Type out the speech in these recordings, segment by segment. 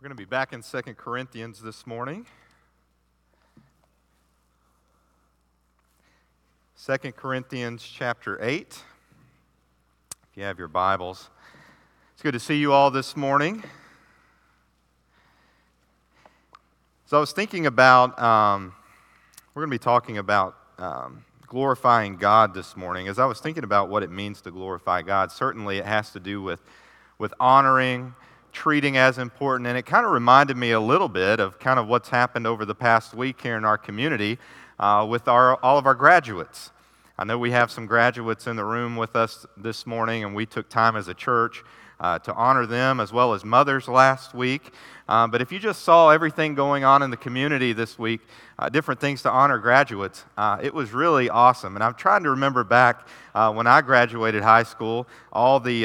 We're going to be back in 2 Corinthians this morning. 2 Corinthians chapter 8. If you have your Bibles, it's good to see you all this morning. So I was thinking about, um, we're going to be talking about um, glorifying God this morning. As I was thinking about what it means to glorify God, certainly it has to do with, with honoring treating as important. And it kind of reminded me a little bit of kind of what's happened over the past week here in our community uh, with our, all of our graduates. I know we have some graduates in the room with us this morning, and we took time as a church uh, to honor them as well as mothers last week. Uh, but if you just saw everything going on in the community this week, uh, different things to honor graduates, uh, it was really awesome. And I'm trying to remember back uh, when I graduated high school, all the,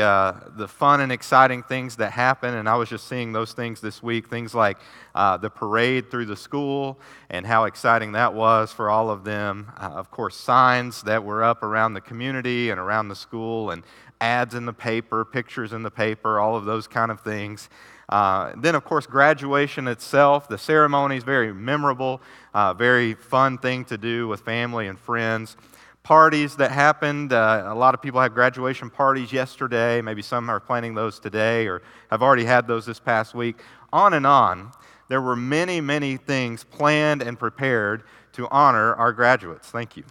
the fun and exciting things that happened. And I was just seeing those things this week things like the parade through the school and how exciting that was for all of them. of course, signs that were up around the community and around the school, and ads in the paper, pictures in the paper, all of those kind of things. Uh, then, of course, graduation itself, the ceremony is very memorable, uh, very fun thing to do with family and friends. Parties that happened, uh, a lot of people had graduation parties yesterday. Maybe some are planning those today or have already had those this past week. On and on. There were many, many things planned and prepared to honor our graduates. Thank you.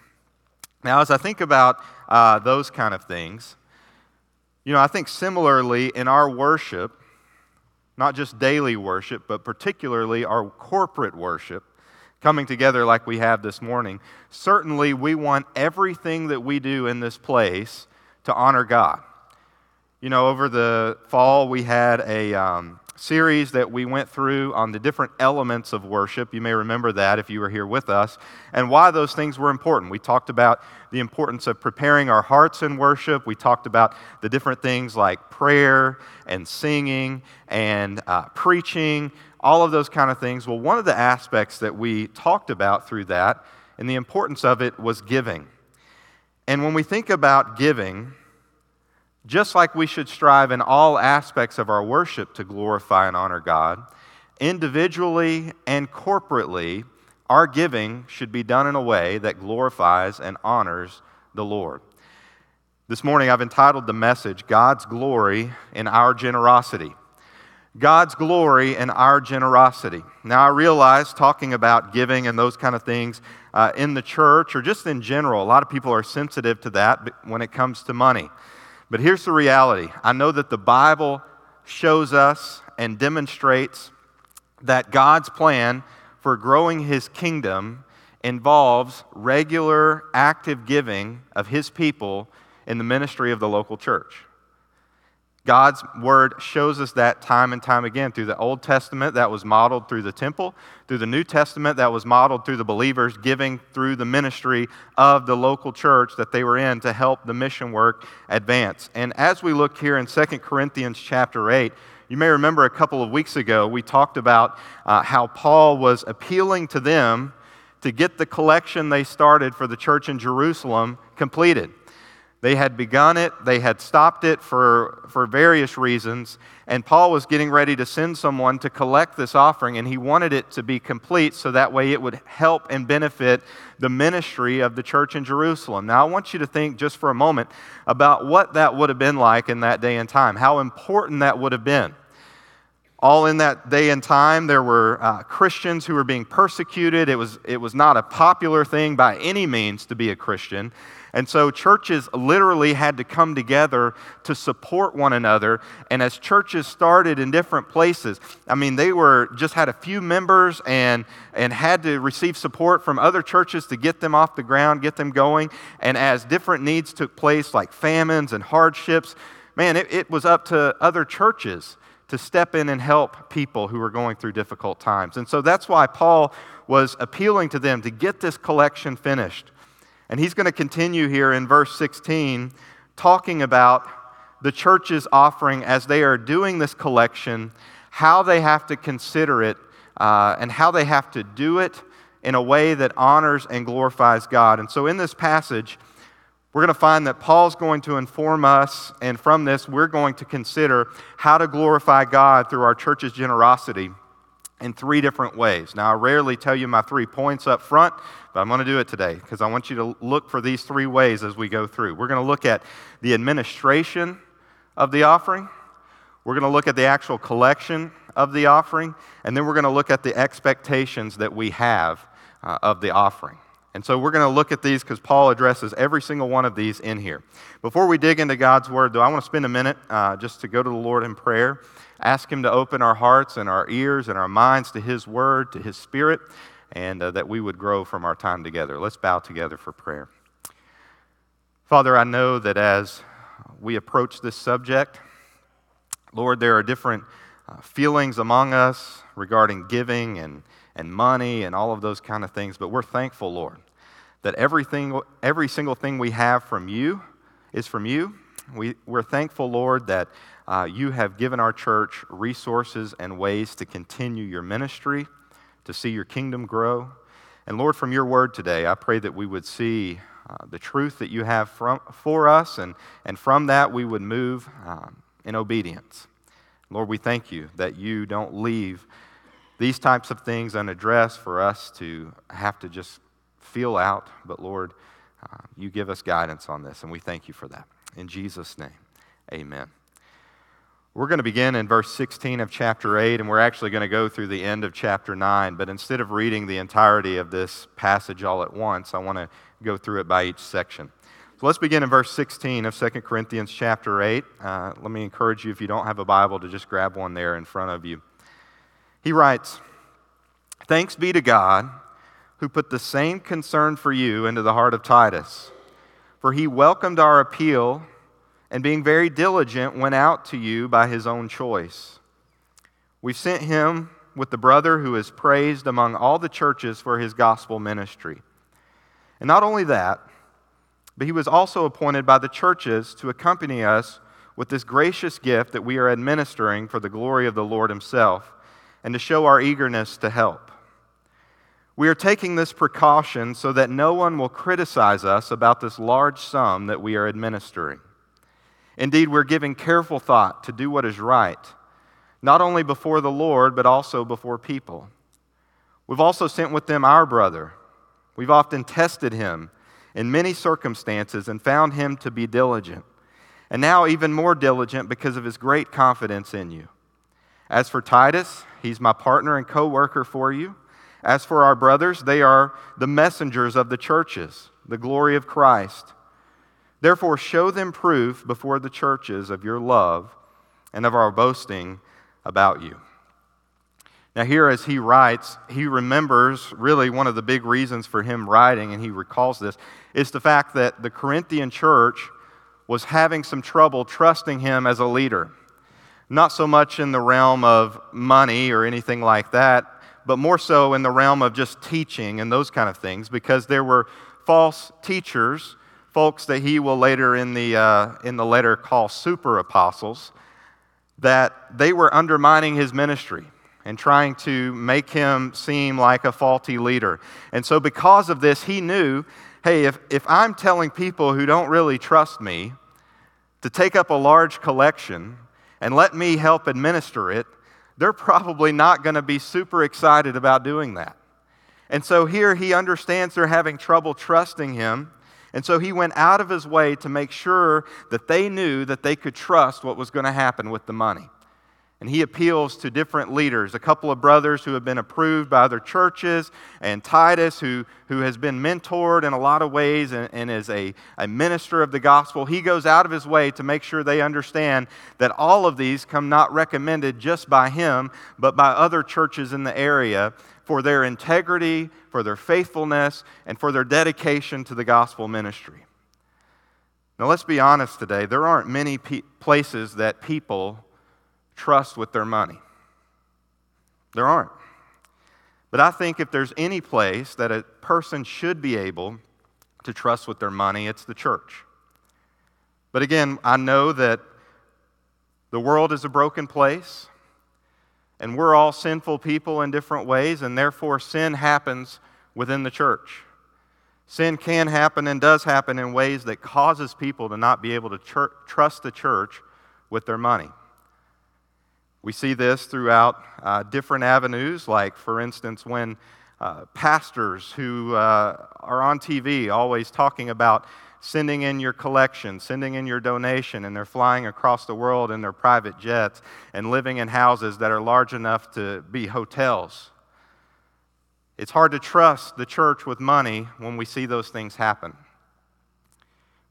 Now, as I think about uh, those kind of things, you know, I think similarly in our worship, not just daily worship, but particularly our corporate worship, coming together like we have this morning, certainly we want everything that we do in this place to honor God. You know, over the fall, we had a, um, series that we went through on the different elements of worship. You may remember that if you were here with us, and why those things were important. We talked about the importance of preparing our hearts in worship. We talked about the different things like prayer and singing and uh, preaching, all of those kind of things. Well, one of the aspects that we talked about through that and the importance of it was giving. And when we think about giving, just like we should strive in all aspects of our worship to glorify and honor God, individually and corporately, our giving should be done in a way that glorifies and honors the Lord. This morning I've entitled the message, God's Glory in Our Generosity. God's glory in our generosity. Now, I realize talking about giving and those kind of things uh, in the church or just in general, a lot of people are sensitive to that when it comes to money. But here's the reality I know that the Bible shows us and demonstrates that God's plan for growing his kingdom involves regular, active giving of his people in the ministry of the local church. God's word shows us that time and time again through the Old Testament that was modeled through the temple, through the New Testament that was modeled through the believers giving through the ministry of the local church that they were in to help the mission work advance. And as we look here in 2 Corinthians chapter 8, you may remember a couple of weeks ago we talked about uh, how Paul was appealing to them to get the collection they started for the church in Jerusalem completed. They had begun it, they had stopped it for, for various reasons, and Paul was getting ready to send someone to collect this offering, and he wanted it to be complete so that way it would help and benefit the ministry of the church in Jerusalem. Now, I want you to think just for a moment about what that would have been like in that day and time, how important that would have been. All in that day and time there were uh, christians who were being persecuted. It was, it was not a popular thing by any means to be a christian and so churches literally had to come together to support one another. And as churches started in different places, I mean, they were just had a few members and, and had to receive support from other churches to get them off the ground, get them going. And as different needs took place, like famines and hardships, man, it, it was up to other churches to step in and help people who were going through difficult times. And so that's why Paul was appealing to them to get this collection finished. And he's going to continue here in verse 16 talking about the church's offering as they are doing this collection, how they have to consider it, uh, and how they have to do it in a way that honors and glorifies God. And so in this passage, we're going to find that Paul's going to inform us, and from this, we're going to consider how to glorify God through our church's generosity in three different ways. Now, I rarely tell you my three points up front, but I'm going to do it today because I want you to look for these three ways as we go through. We're going to look at the administration of the offering, we're going to look at the actual collection of the offering, and then we're going to look at the expectations that we have uh, of the offering. And so we're going to look at these because Paul addresses every single one of these in here. Before we dig into God's word, though, I want to spend a minute uh, just to go to the Lord in prayer, ask Him to open our hearts and our ears and our minds to His word, to His spirit, and uh, that we would grow from our time together. Let's bow together for prayer. Father, I know that as we approach this subject, Lord, there are different uh, feelings among us regarding giving and and money and all of those kind of things. But we're thankful, Lord, that everything, every single thing we have from you is from you. We, we're thankful, Lord, that uh, you have given our church resources and ways to continue your ministry, to see your kingdom grow. And Lord, from your word today, I pray that we would see uh, the truth that you have from, for us, and, and from that we would move um, in obedience. Lord, we thank you that you don't leave these types of things unaddressed for us to have to just feel out. But Lord, uh, you give us guidance on this, and we thank you for that. In Jesus' name, amen. We're going to begin in verse 16 of chapter 8, and we're actually going to go through the end of chapter 9. But instead of reading the entirety of this passage all at once, I want to go through it by each section. So let's begin in verse 16 of 2 Corinthians chapter 8. Uh, let me encourage you, if you don't have a Bible, to just grab one there in front of you. He writes, Thanks be to God who put the same concern for you into the heart of Titus. For he welcomed our appeal and, being very diligent, went out to you by his own choice. We sent him with the brother who is praised among all the churches for his gospel ministry. And not only that, but he was also appointed by the churches to accompany us with this gracious gift that we are administering for the glory of the Lord himself and to show our eagerness to help. We are taking this precaution so that no one will criticize us about this large sum that we are administering. Indeed, we're giving careful thought to do what is right, not only before the Lord, but also before people. We've also sent with them our brother. We've often tested him in many circumstances and found him to be diligent, and now even more diligent because of his great confidence in you. As for Titus, he's my partner and co worker for you. As for our brothers, they are the messengers of the churches, the glory of Christ. Therefore, show them proof before the churches of your love and of our boasting about you. Now, here as he writes, he remembers really one of the big reasons for him writing, and he recalls this, is the fact that the Corinthian church was having some trouble trusting him as a leader not so much in the realm of money or anything like that, but more so in the realm of just teaching and those kind of things, because there were false teachers, folks that he will later in the, uh, in the letter call super apostles, that they were undermining his ministry and trying to make him seem like a faulty leader. And so, because of this, he knew hey, if, if I'm telling people who don't really trust me to take up a large collection and let me help administer it, they're probably not going to be super excited about doing that. And so here he understands they're having trouble trusting him. And so he went out of his way to make sure that they knew that they could trust what was going to happen with the money. And he appeals to different leaders, a couple of brothers who have been approved by other churches, and Titus, who, who has been mentored in a lot of ways and, and is a, a minister of the gospel. He goes out of his way to make sure they understand that all of these come not recommended just by him, but by other churches in the area for their integrity, for their faithfulness, and for their dedication to the gospel ministry. Now, let's be honest today. There aren't many pe- places that people trust with their money. There aren't. But I think if there's any place that a person should be able to trust with their money, it's the church. But again, I know that the world is a broken place, and we're all sinful people in different ways, and therefore sin happens within the church. Sin can happen and does happen in ways that causes people to not be able to tr- trust the church with their money. We see this throughout uh, different avenues, like, for instance, when uh, pastors who uh, are on TV always talking about sending in your collection, sending in your donation, and they're flying across the world in their private jets and living in houses that are large enough to be hotels. It's hard to trust the church with money when we see those things happen.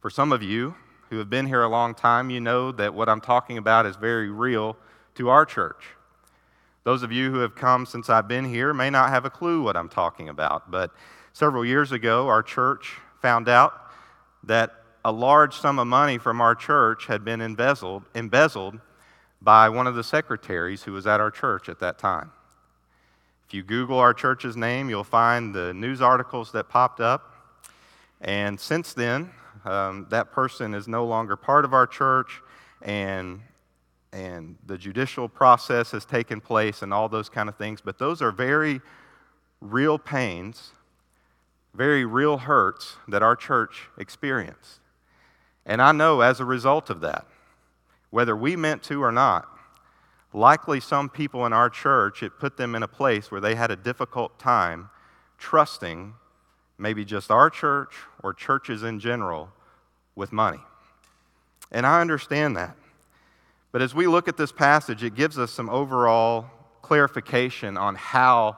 For some of you who have been here a long time, you know that what I'm talking about is very real to our church. Those of you who have come since I've been here may not have a clue what I'm talking about, but several years ago, our church found out that a large sum of money from our church had been embezzled, embezzled by one of the secretaries who was at our church at that time. If you Google our church's name, you'll find the news articles that popped up. And since then, um, that person is no longer part of our church, and and the judicial process has taken place and all those kind of things. But those are very real pains, very real hurts that our church experienced. And I know as a result of that, whether we meant to or not, likely some people in our church, it put them in a place where they had a difficult time trusting maybe just our church or churches in general with money. And I understand that. But as we look at this passage, it gives us some overall clarification on how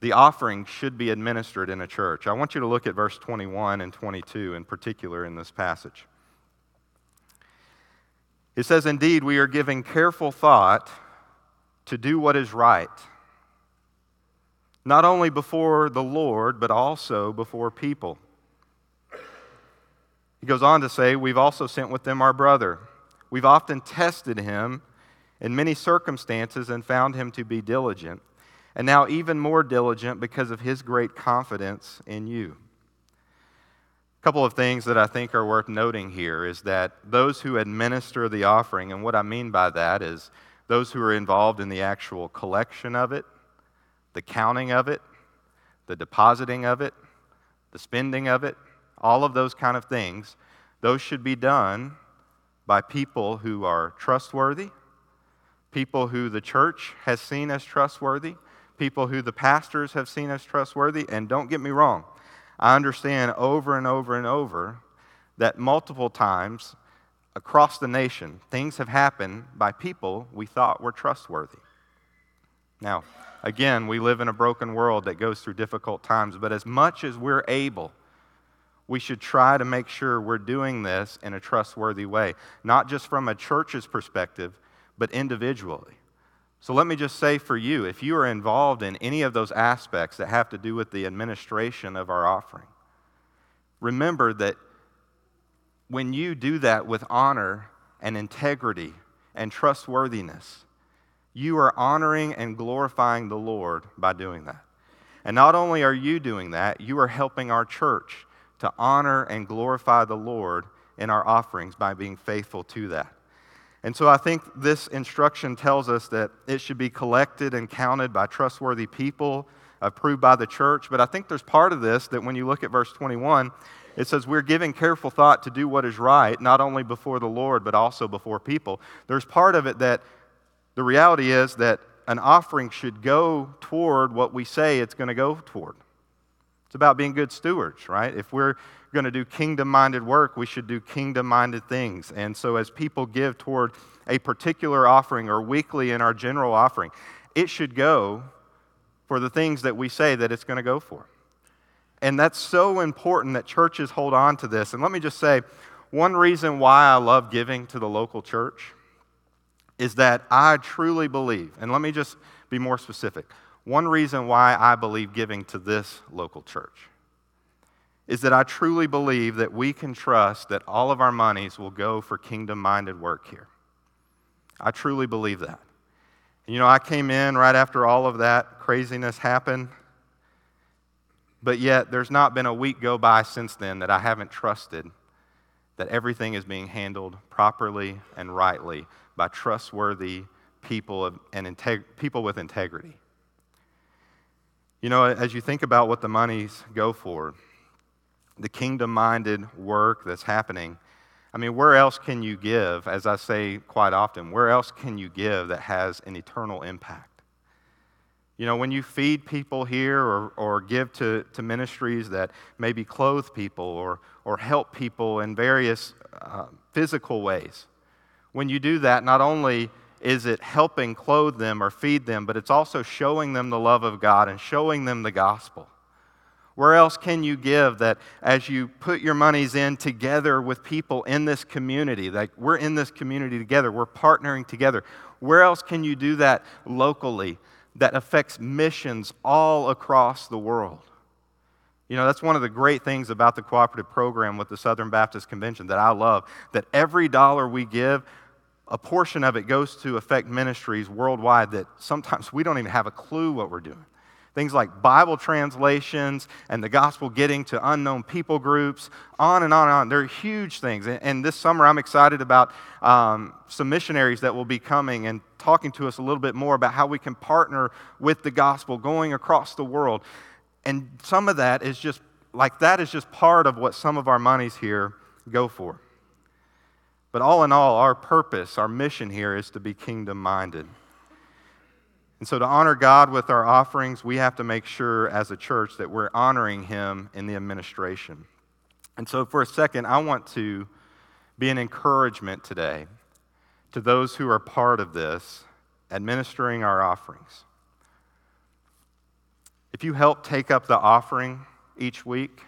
the offering should be administered in a church. I want you to look at verse 21 and 22 in particular in this passage. It says, Indeed, we are giving careful thought to do what is right, not only before the Lord, but also before people. He goes on to say, We've also sent with them our brother We've often tested him in many circumstances and found him to be diligent, and now even more diligent because of his great confidence in you. A couple of things that I think are worth noting here is that those who administer the offering, and what I mean by that is those who are involved in the actual collection of it, the counting of it, the depositing of it, the spending of it, all of those kind of things, those should be done by people who are trustworthy, people who the church has seen as trustworthy, people who the pastors have seen as trustworthy. And don't get me wrong, I understand over and over and over that multiple times across the nation, things have happened by people we thought were trustworthy. Now, again, we live in a broken world that goes through difficult times, but as much as we're able, we should try to make sure we're doing this in a trustworthy way, not just from a church's perspective, but individually. So let me just say for you if you are involved in any of those aspects that have to do with the administration of our offering, remember that when you do that with honor and integrity and trustworthiness, you are honoring and glorifying the Lord by doing that. And not only are you doing that, you are helping our church to honor and glorify the Lord in our offerings by being faithful to that. And so I think this instruction tells us that it should be collected and counted by trustworthy people, approved by the church. But I think there's part of this that when you look at verse 21, it says, We're giving careful thought to do what is right, not only before the Lord, but also before people. There's part of it that the reality is that an offering should go toward what we say it's going to go toward. It's about being good stewards, right? If we're going to do kingdom minded work, we should do kingdom minded things. And so, as people give toward a particular offering or weekly in our general offering, it should go for the things that we say that it's going to go for. And that's so important that churches hold on to this. And let me just say one reason why I love giving to the local church is that I truly believe, and let me just be more specific. One reason why I believe giving to this local church is that I truly believe that we can trust that all of our monies will go for kingdom minded work here. I truly believe that. You know, I came in right after all of that craziness happened, but yet there's not been a week go by since then that I haven't trusted that everything is being handled properly and rightly by trustworthy people and integ- people with integrity. You know, as you think about what the monies go for, the kingdom minded work that's happening, I mean, where else can you give, as I say quite often, where else can you give that has an eternal impact? You know, when you feed people here or, or give to, to ministries that maybe clothe people or, or help people in various uh, physical ways, when you do that, not only is it helping clothe them or feed them, but it's also showing them the love of God and showing them the gospel. Where else can you give that as you put your monies in together with people in this community? Like we're in this community together, we're partnering together. Where else can you do that locally that affects missions all across the world? You know, that's one of the great things about the cooperative program with the Southern Baptist Convention that I love, that every dollar we give a portion of it goes to affect ministries worldwide that sometimes we don't even have a clue what we're doing. Things like Bible translations and the gospel getting to unknown people groups, on and on and on. They're huge things. And this summer, I'm excited about um, some missionaries that will be coming and talking to us a little bit more about how we can partner with the gospel going across the world. And some of that is just like that is just part of what some of our monies here go for. But all in all, our purpose, our mission here is to be kingdom minded. And so, to honor God with our offerings, we have to make sure as a church that we're honoring Him in the administration. And so, for a second, I want to be an encouragement today to those who are part of this, administering our offerings. If you help take up the offering each week,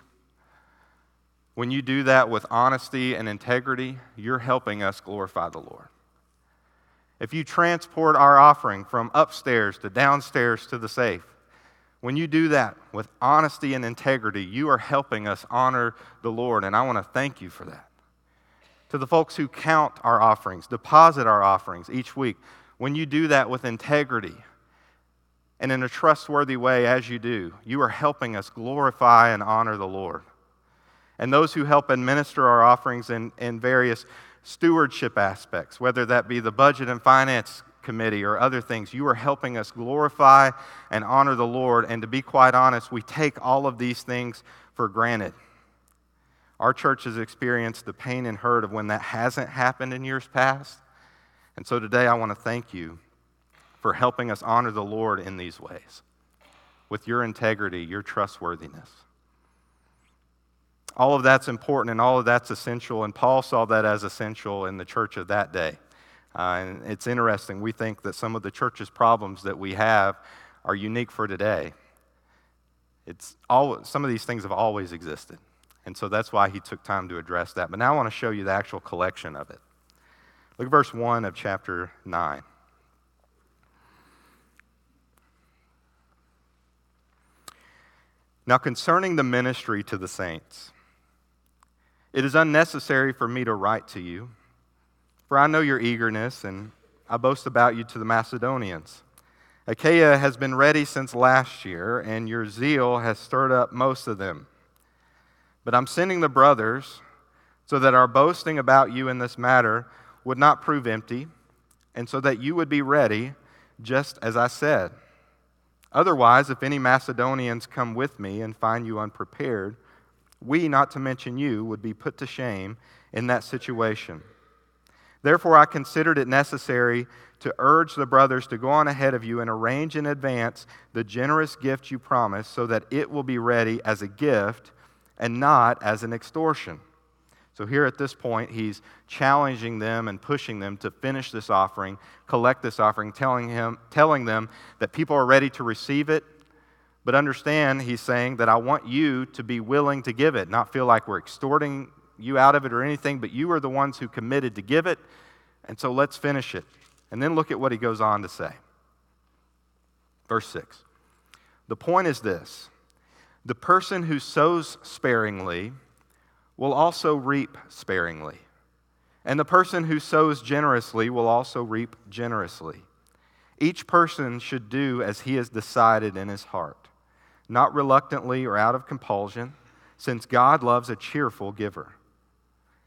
when you do that with honesty and integrity, you're helping us glorify the Lord. If you transport our offering from upstairs to downstairs to the safe, when you do that with honesty and integrity, you are helping us honor the Lord, and I want to thank you for that. To the folks who count our offerings, deposit our offerings each week, when you do that with integrity and in a trustworthy way as you do, you are helping us glorify and honor the Lord and those who help administer our offerings in, in various stewardship aspects, whether that be the budget and finance committee or other things. You are helping us glorify and honor the Lord. And to be quite honest, we take all of these things for granted. Our church has experienced the pain and hurt of when that hasn't happened in years past. And so today I want to thank you for helping us honor the Lord in these ways with your integrity, your trustworthiness. All of that's important and all of that's essential, and Paul saw that as essential in the church of that day. Uh, and it's interesting. We think that some of the church's problems that we have are unique for today. It's all, some of these things have always existed. And so that's why he took time to address that. But now I want to show you the actual collection of it. Look at verse 1 of chapter 9. Now, concerning the ministry to the saints, it is unnecessary for me to write to you, for I know your eagerness, and I boast about you to the Macedonians. Achaia has been ready since last year, and your zeal has stirred up most of them. But I'm sending the brothers so that our boasting about you in this matter would not prove empty, and so that you would be ready, just as I said. Otherwise, if any Macedonians come with me and find you unprepared, we, not to mention you, would be put to shame in that situation. Therefore, I considered it necessary to urge the brothers to go on ahead of you and arrange in advance the generous gift you promised, so that it will be ready as a gift and not as an extortion. So, here at this point, he's challenging them and pushing them to finish this offering, collect this offering, telling, him, telling them that people are ready to receive it but understand, he's saying that I want you to be willing to give it, not feel like we're extorting you out of it or anything, but you are the ones who committed to give it. And so let's finish it. And then look at what he goes on to say. Verse 6. The point is this the person who sows sparingly will also reap sparingly. And the person who sows generously will also reap generously. Each person should do as he has decided in his heart not reluctantly or out of compulsion, since God loves a cheerful giver.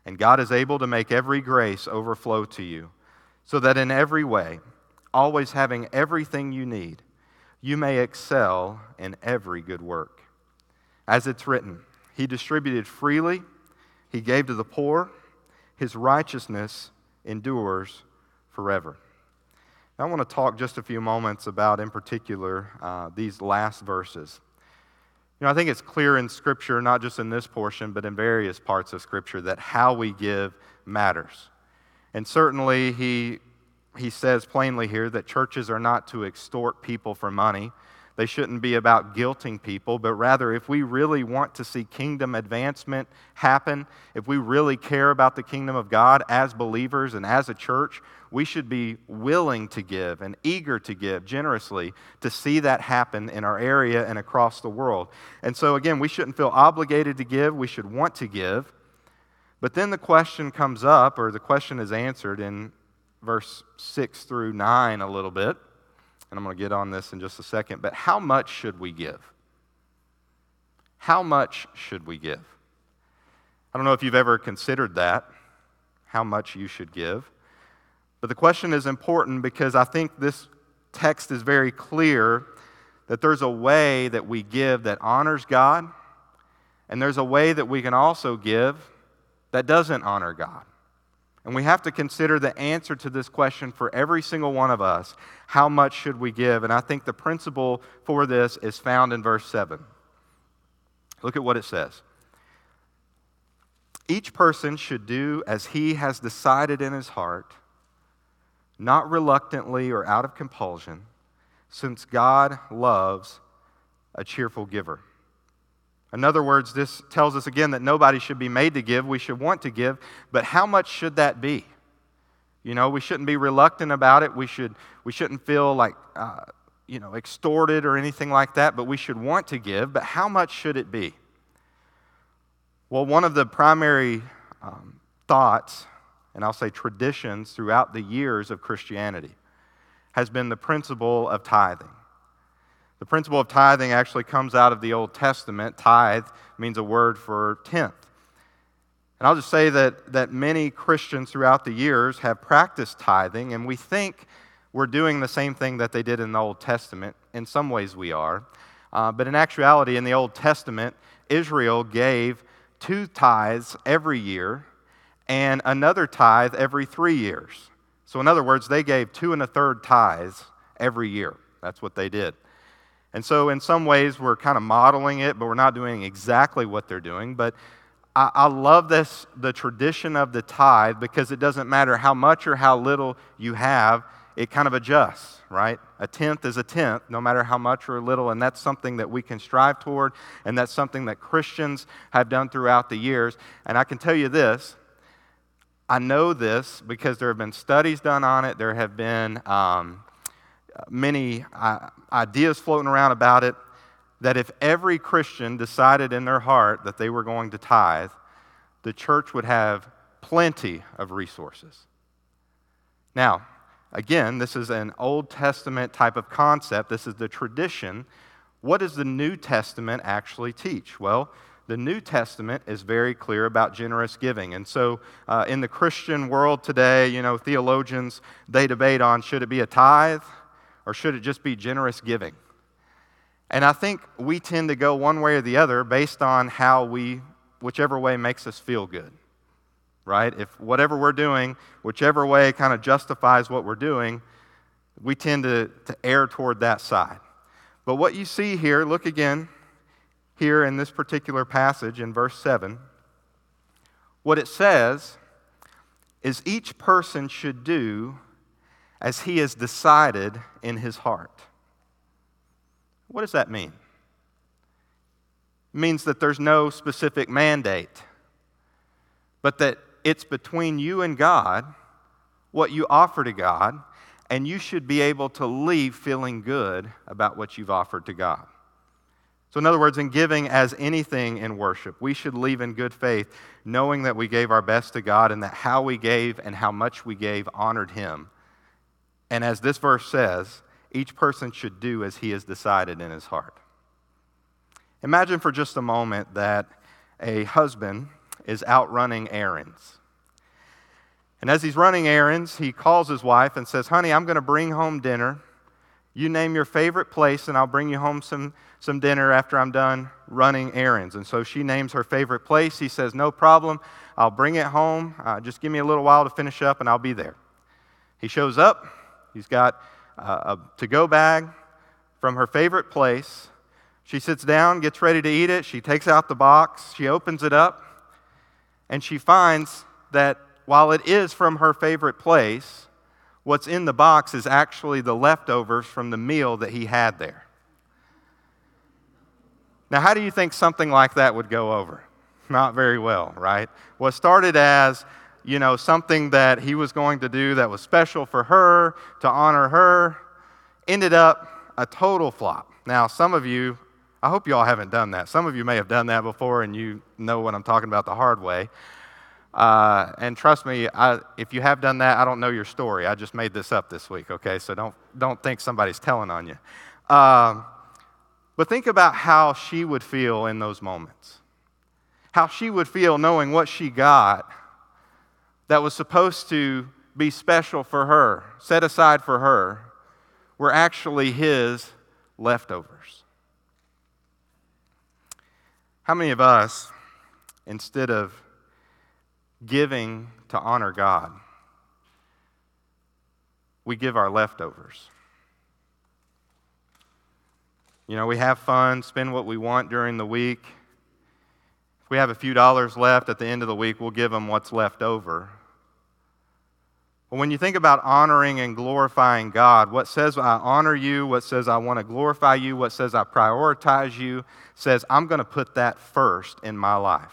And God is able to make every grace overflow to you, so that in every way, always having everything you need, you may excel in every good work. As it's written, He distributed freely, he gave to the poor, his righteousness endures forever. Now, I want to talk just a few moments about, in particular, uh, these last verses. You know, I think it's clear in Scripture, not just in this portion, but in various parts of Scripture, that how we give matters. And certainly, he, he says plainly here that churches are not to extort people for money. They shouldn't be about guilting people, but rather, if we really want to see kingdom advancement happen, if we really care about the kingdom of God as believers and as a church, we should be willing to give and eager to give generously to see that happen in our area and across the world. And so, again, we shouldn't feel obligated to give, we should want to give. But then the question comes up, or the question is answered in verse 6 through 9 a little bit and I'm going to get on this in just a second, but how much should we give? How much should we give? I don't know if you've ever considered that, how much you should give. But the question is important because I think this text is very clear that there's a way that we give that honors God, and there's a way that we can also give that doesn't honor God. And we have to consider the answer to this question for every single one of us. How much should we give? And I think the principle for this is found in verse 7. Look at what it says. Each person should do as he has decided in his heart, not reluctantly or out of compulsion, since God loves a cheerful giver. In other words, this tells us again that nobody should be made to give. We should want to give, but how much should that be? You know, we shouldn't be reluctant about it. We, should, we shouldn't feel like, uh, you know, extorted or anything like that, but we should want to give. But how much should it be? Well, one of the primary um, thoughts, and I'll say traditions throughout the years of Christianity, has been the principle of tithing. The principle of tithing actually comes out of the Old Testament. Tithe means a word for tenth. And I'll just say that, that many Christians throughout the years have practiced tithing, and we think we're doing the same thing that they did in the Old Testament. In some ways, we are. Uh, but in actuality, in the Old Testament, Israel gave two tithes every year and another tithe every three years. So, in other words, they gave two and a third tithes every year. That's what they did. And so, in some ways, we're kind of modeling it, but we're not doing exactly what they're doing. But I, I, love this, the tradition of the tithe, because it doesn't matter how much or how little you have, it kind of adjusts, right? A tenth is a tenth, no matter how much or little. And that's something that we can strive toward, and that's something that Christians have done throughout the years. And I can tell you this I know this because there have been studies done on it, there have been. Um, many uh, ideas floating around about it that if every Christian decided in their heart that they were going to tithe, the church would have plenty of resources. Now, again, this is an Old Testament type of concept, this is the tradition. What does the New Testament actually teach? Well, the New Testament is very clear about generous giving. And so, uh, in the Christian world today, you know, theologians, they debate on should it be a tithe or should it just be generous giving? And I think we tend to go one way or the other based on how we, whichever way makes us feel good, right? If whatever we're doing, whichever way kind of justifies what we're doing, we tend to, to err toward that side. But what you see here, look again here in this particular passage in verse 7. What it says is each person should do as he has decided in his heart. What does that mean? It means that there's no specific mandate, but that it's between you and God what you offer to God, and you should be able to leave feeling good about what you've offered to God. So, in other words, in giving as anything in worship, we should leave in good faith, knowing that we gave our best to God and that how we gave and how much we gave honored Him and as this verse says, each person should do as he has decided in his heart. Imagine for just a moment that a husband is out running errands. And as he's running errands, he calls his wife and says, Honey, I'm going to bring home dinner. You name your favorite place, and I'll bring you home some, some dinner after I'm done running errands. And so she names her favorite place. He says, No problem. I'll bring it home. Uh, just give me a little while to finish up, and I'll be there. He shows up. He's got uh, a to go bag from her favorite place. She sits down, gets ready to eat it. She takes out the box. She opens it up, and she finds that while it is from her favorite place, what's in the box is actually the leftovers from the meal that he had there. Now, how do you think something like that would go over? Not very well, right? What started as, you know, something that he was going to do that was special for her, to honor her, ended up a total flop. Now, some of you, I hope you all haven't done that. Some of you may have done that before and you know what I'm talking about the hard way. Uh, and trust me, I, if you have done that, I don't know your story. I just made this up this week, okay? So don't, don't think somebody's telling on you. Um, but think about how she would feel in those moments. How she would feel knowing what she got that was supposed to be special for her, set aside for her, were actually his leftovers. How many of us, instead of giving to honor God, we give our leftovers. You know, we have fun, spend what we want during the week. If we have a few dollars left at the end of the week, we'll give them what's left over. But when you think about honoring and glorifying God, what says I honor you, what says I want to glorify you, what says I prioritize you, says I'm going to put that first in my life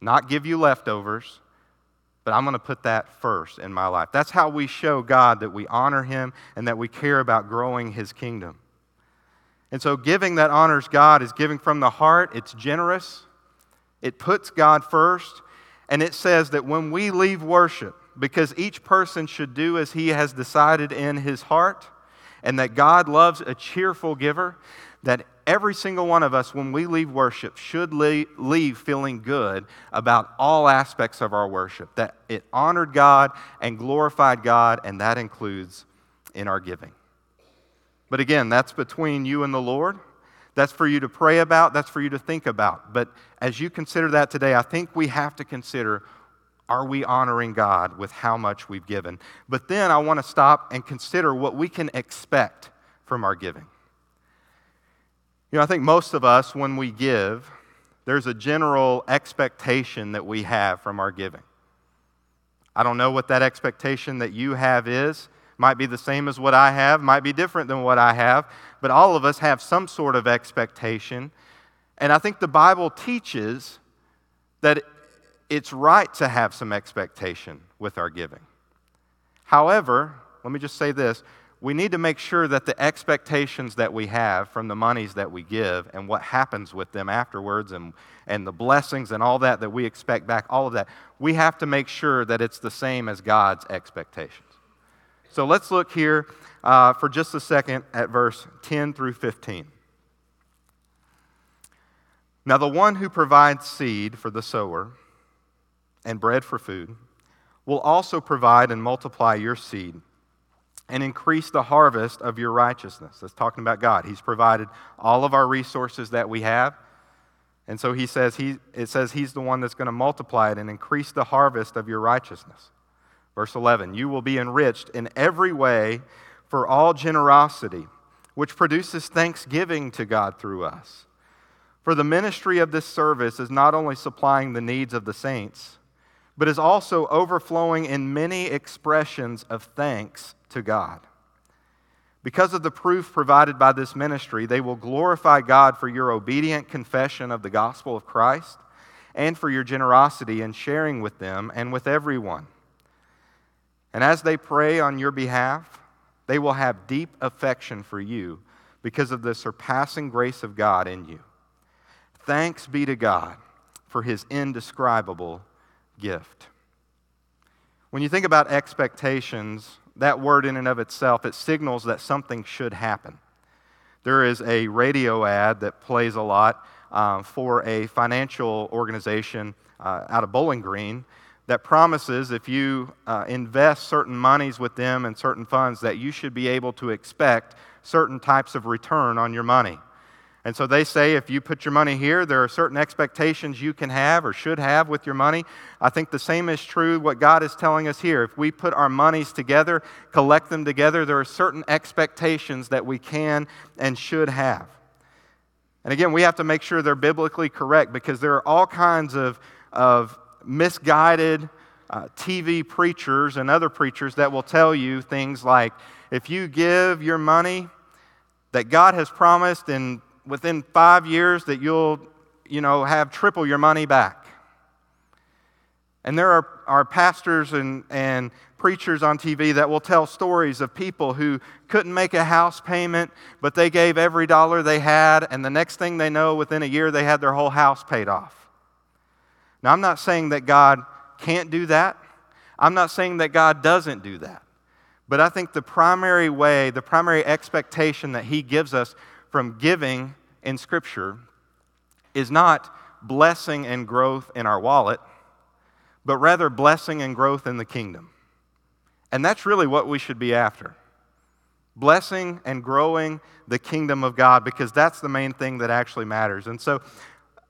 not give you leftovers, but I'm going to put that first in my life. That's how we show God that we honor Him and that we care about growing His kingdom. And so, giving that honors God is giving from the heart, it's generous, it puts God first, and it says that when we leave worship, because each person should do as he has decided in his heart, and that God loves a cheerful giver, that every single one of us, when we leave worship, should leave feeling good about all aspects of our worship, that it honored God and glorified God, and that includes in our giving. But again, that's between you and the Lord. That's for you to pray about, that's for you to think about. But as you consider that today, I think we have to consider are we honoring God with how much we've given? But then I want to stop and consider what we can expect from our giving. You know, I think most of us, when we give, there's a general expectation that we have from our giving. I don't know what that expectation that you have is. Might be the same as what I have, might be different than what I have, but all of us have some sort of expectation. And I think the Bible teaches that it's right to have some expectation with our giving. However, let me just say this we need to make sure that the expectations that we have from the monies that we give and what happens with them afterwards and, and the blessings and all that that we expect back, all of that, we have to make sure that it's the same as God's expectations. So let's look here uh, for just a second at verse 10 through 15. Now, the one who provides seed for the sower and bread for food will also provide and multiply your seed and increase the harvest of your righteousness. That's talking about God. He's provided all of our resources that we have. And so he says he, it says he's the one that's going to multiply it and increase the harvest of your righteousness. Verse 11, you will be enriched in every way for all generosity, which produces thanksgiving to God through us. For the ministry of this service is not only supplying the needs of the saints, but is also overflowing in many expressions of thanks to God. Because of the proof provided by this ministry, they will glorify God for your obedient confession of the gospel of Christ and for your generosity in sharing with them and with everyone. And as they pray on your behalf, they will have deep affection for you because of the surpassing grace of God in you. Thanks be to God for his indescribable gift. When you think about expectations, that word in and of itself, it signals that something should happen. There is a radio ad that plays a lot uh, for a financial organization uh, out of Bowling Green that promises if you uh, invest certain monies with them and certain funds that you should be able to expect certain types of return on your money. And so they say if you put your money here, there are certain expectations you can have or should have with your money. I think the same is true what God is telling us here. If we put our monies together, collect them together, there are certain expectations that we can and should have. And again, we have to make sure they're biblically correct because there are all kinds of, of misguided uh, TV preachers and other preachers that will tell you things like if you give your money, that God has promised in within five years that you'll, you know, have triple your money back. And there are, are pastors and, and preachers on TV that will tell stories of people who couldn't make a house payment, but they gave every dollar they had, and the next thing they know, within a year, they had their whole house paid off. Now, I'm not saying that God can't do that. I'm not saying that God doesn't do that. But I think the primary way, the primary expectation that He gives us from giving in Scripture is not blessing and growth in our wallet, but rather blessing and growth in the kingdom. And that's really what we should be after blessing and growing the kingdom of God, because that's the main thing that actually matters. And so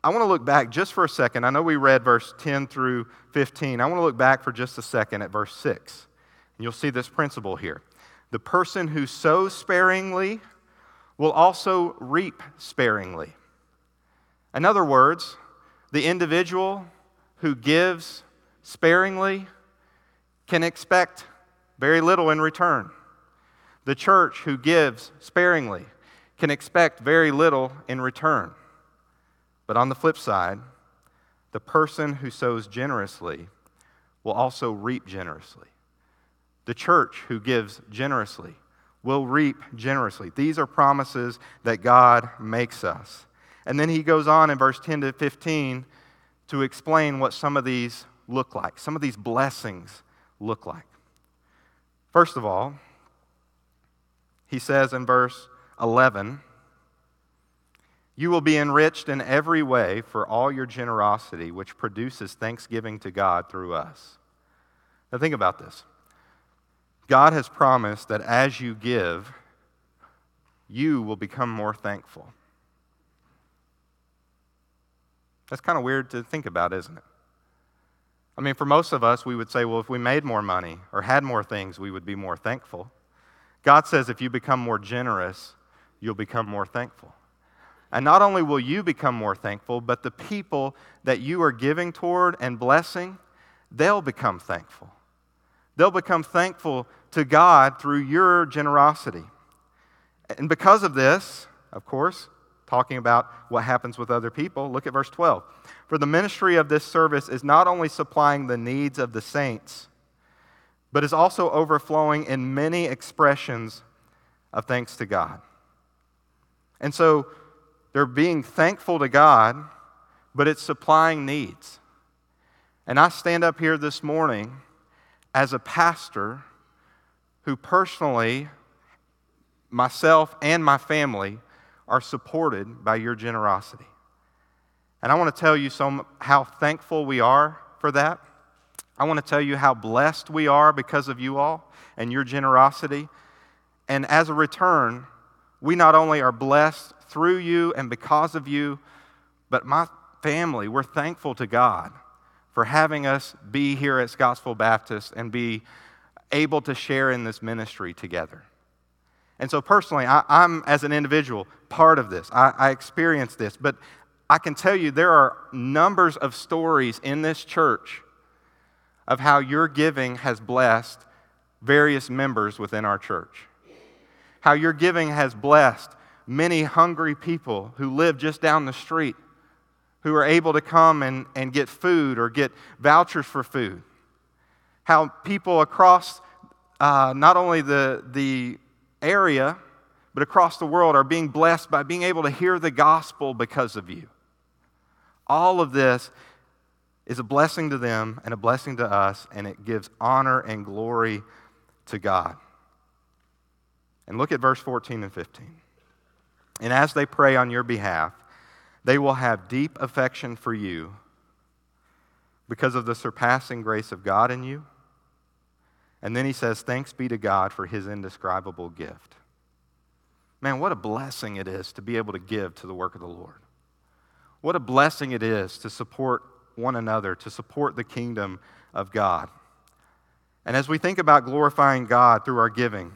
I want to look back just for a second. I know we read verse 10 through 15. I want to look back for just a second at verse 6. And you'll see this principle here. The person who sows sparingly will also reap sparingly. In other words, the individual who gives sparingly can expect very little in return. The church who gives sparingly can expect very little in return. But on the flip side, the person who sows generously will also reap generously. The church who gives generously will reap generously. These are promises that God makes us. And then he goes on in verse 10 to 15 to explain what some of these look like, some of these blessings look like. First of all, he says in verse 11, You will be enriched in every way for all your generosity, which produces thanksgiving to God through us. Now, think about this. God has promised that as you give, you will become more thankful. That's kind of weird to think about, isn't it? I mean, for most of us, we would say, well, if we made more money or had more things, we would be more thankful. God says if you become more generous, you'll become more thankful. And not only will you become more thankful, but the people that you are giving toward and blessing, they'll become thankful. They'll become thankful to God through your generosity. And because of this, of course, talking about what happens with other people, look at verse 12. For the ministry of this service is not only supplying the needs of the saints, but is also overflowing in many expressions of thanks to God. And so they're being thankful to God, but it's supplying needs. And I stand up here this morning as a pastor who personally, myself and my family, are supported by your generosity. And I want to tell you some, how thankful we are for that. I want to tell you how blessed we are because of you all and your generosity. And as a return, we not only are blessed through you and because of you, but my family, we're thankful to God for having us be here at Scottsville Baptist and be able to share in this ministry together. And so, personally, I, am, as an individual, part of this. I, I experienced this. But I can tell you there are numbers of stories in this church of how your giving has blessed various members within our church. How your giving has blessed many hungry people who live just down the street who are able to come and, and get food or get vouchers for food. How people across uh, not only the, the area, but across the world are being blessed by being able to hear the gospel because of you. All of this is a blessing to them and a blessing to us, and it gives honor and glory to God. And look at verse 14 and 15. And as they pray on your behalf, they will have deep affection for you because of the surpassing grace of God in you. And then he says, Thanks be to God for his indescribable gift. Man, what a blessing it is to be able to give to the work of the Lord. What a blessing it is to support one another, to support the kingdom of God. And as we think about glorifying God through our giving,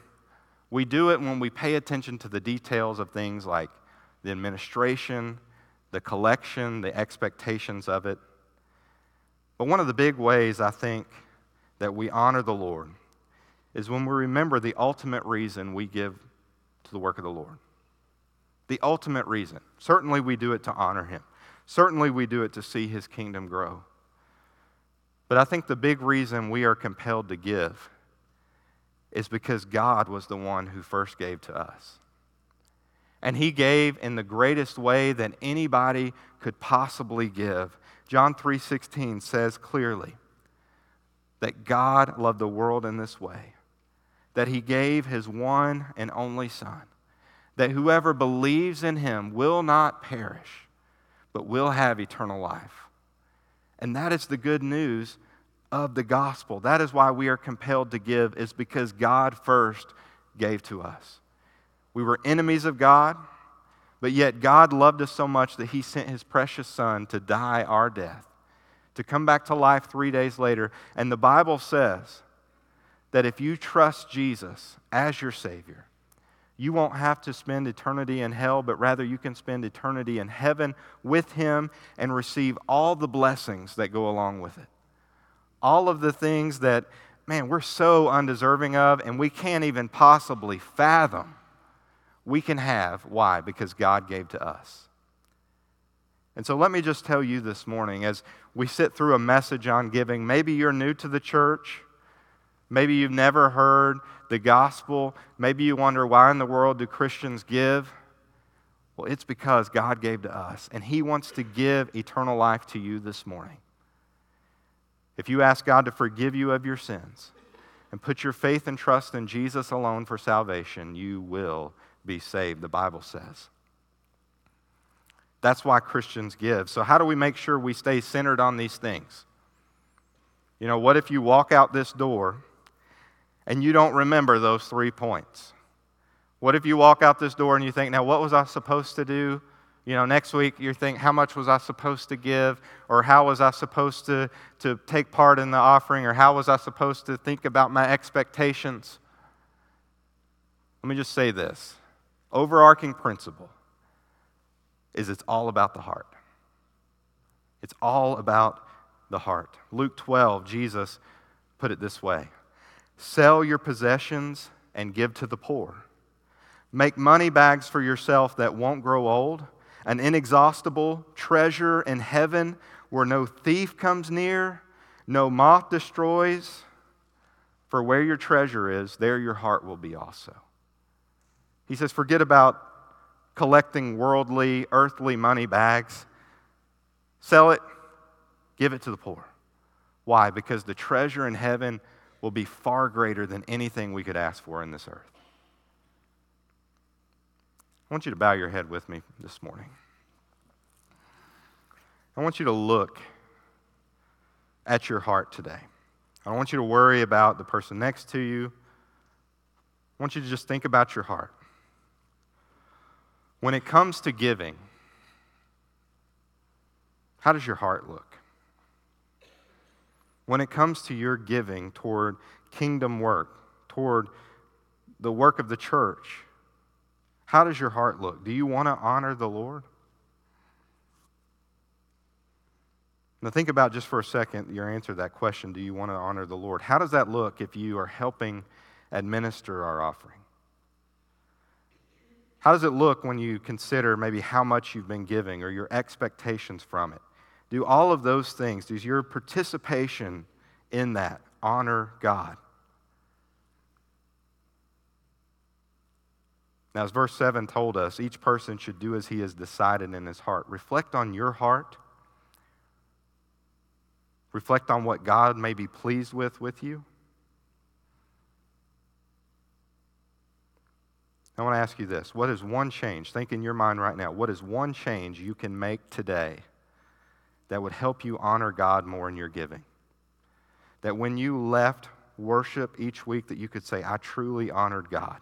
we do it when we pay attention to the details of things like the administration, the collection, the expectations of it. But one of the big ways I think that we honor the Lord is when we remember the ultimate reason we give to the work of the Lord. The ultimate reason. Certainly, we do it to honor Him. Certainly, we do it to see His kingdom grow. But I think the big reason we are compelled to give is because God was the one who first gave to us. And He gave in the greatest way that anybody could possibly give. John 3:16 says clearly that God loved the world in this way that he gave his one and only son that whoever believes in him will not perish but will have eternal life. And that is the good news of the gospel. That is why we are compelled to give is because God first gave to us. We were enemies of God, but yet God loved us so much that he sent his precious son to die our death, to come back to life 3 days later. And the Bible says that if you trust Jesus as your savior, you won't have to spend eternity in hell, but rather you can spend eternity in heaven with Him and receive all the blessings that go along with it. All of the things that, man, we're so undeserving of and we can't even possibly fathom, we can have. Why? Because God gave to us. And so let me just tell you this morning as we sit through a message on giving, maybe you're new to the church. Maybe you've never heard the gospel. Maybe you wonder why in the world do Christians give? Well, it's because God gave to us, and He wants to give eternal life to you this morning. If you ask God to forgive you of your sins and put your faith and trust in Jesus alone for salvation, you will be saved, the Bible says. That's why Christians give. So, how do we make sure we stay centered on these things? You know, what if you walk out this door and you don't remember those three points? What if you walk out this door and you think, now, what was I supposed to do? You know, next week you think, how much was I supposed to give? Or how was I supposed to, to take part in the offering? Or how was I supposed to think about my expectations? Let me just say this overarching principle is it's all about the heart. It's all about the heart. Luke 12, Jesus put it this way Sell your possessions and give to the poor. Make money bags for yourself that won't grow old, an inexhaustible treasure in heaven where no thief comes near, no moth destroys. For where your treasure is, there your heart will be also. He says, forget about collecting worldly, earthly money bags. Sell it, give it to the poor. Why? Because the treasure in heaven will be far greater than anything we could ask for in this earth. I want you to bow your head with me this morning. I want you to look at your heart today. I don't want you to worry about the person next to you. I want you to just think about your heart. When it comes to giving, how does your heart look? when it comes to your giving toward kingdom work, toward the work of the church, how does your heart look? Do you want to honor the Lord? Now, think about just for a second your answer to that question do you want to honor the Lord? How does that look if you are helping administer our offering? How does it look when you consider maybe how much you've been giving or your expectations from it? Do all of those things. Does your participation in that honor God? Now, as verse 7 told us, each person should do as he has decided in his heart. Reflect on your heart. Reflect on what God may be pleased with with you. I want to ask you this. What is one change? Think in your mind right now. What is one change you can make today that would help you honor God more in your giving. That when you left worship each week, that you could say, I truly honored God.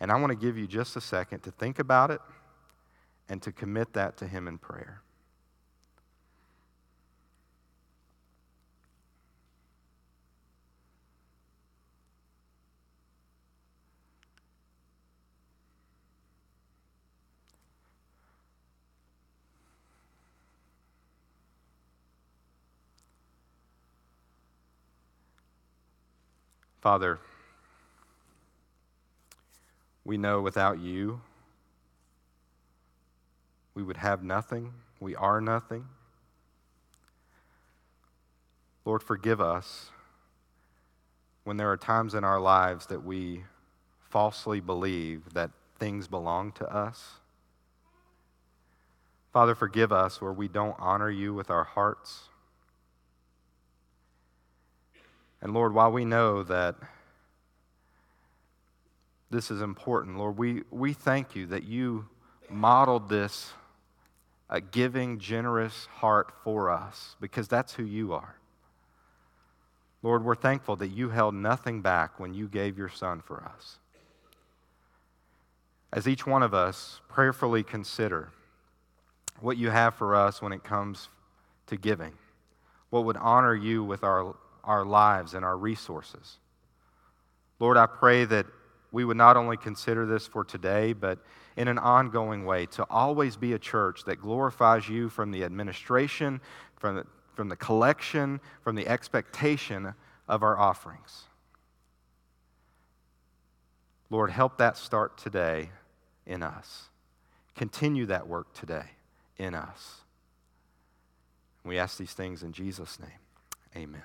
And I want to give you just a second to think about it and to commit that to Him in prayer. Father, we know without you, we would have nothing. We are nothing. Lord, forgive us when there are times in our lives that we falsely believe that things belong to us. Father, forgive us where we don't honor you with our hearts. And Lord, while we know that this is important, Lord, we, we thank you that you modeled this a giving, generous heart for us because that's who you are. Lord, we're thankful that you held nothing back when you gave your son for us. As each one of us prayerfully consider what you have for us when it comes to giving, what would honor you with our our lives and our resources. Lord, I pray that we would not only consider this for today, but in an ongoing way, to always be a church that glorifies you from the administration, from the, from the collection, from the expectation of our offerings. Lord, help that start today in us. Continue that work today in us. We ask these things in Jesus' name. Amen.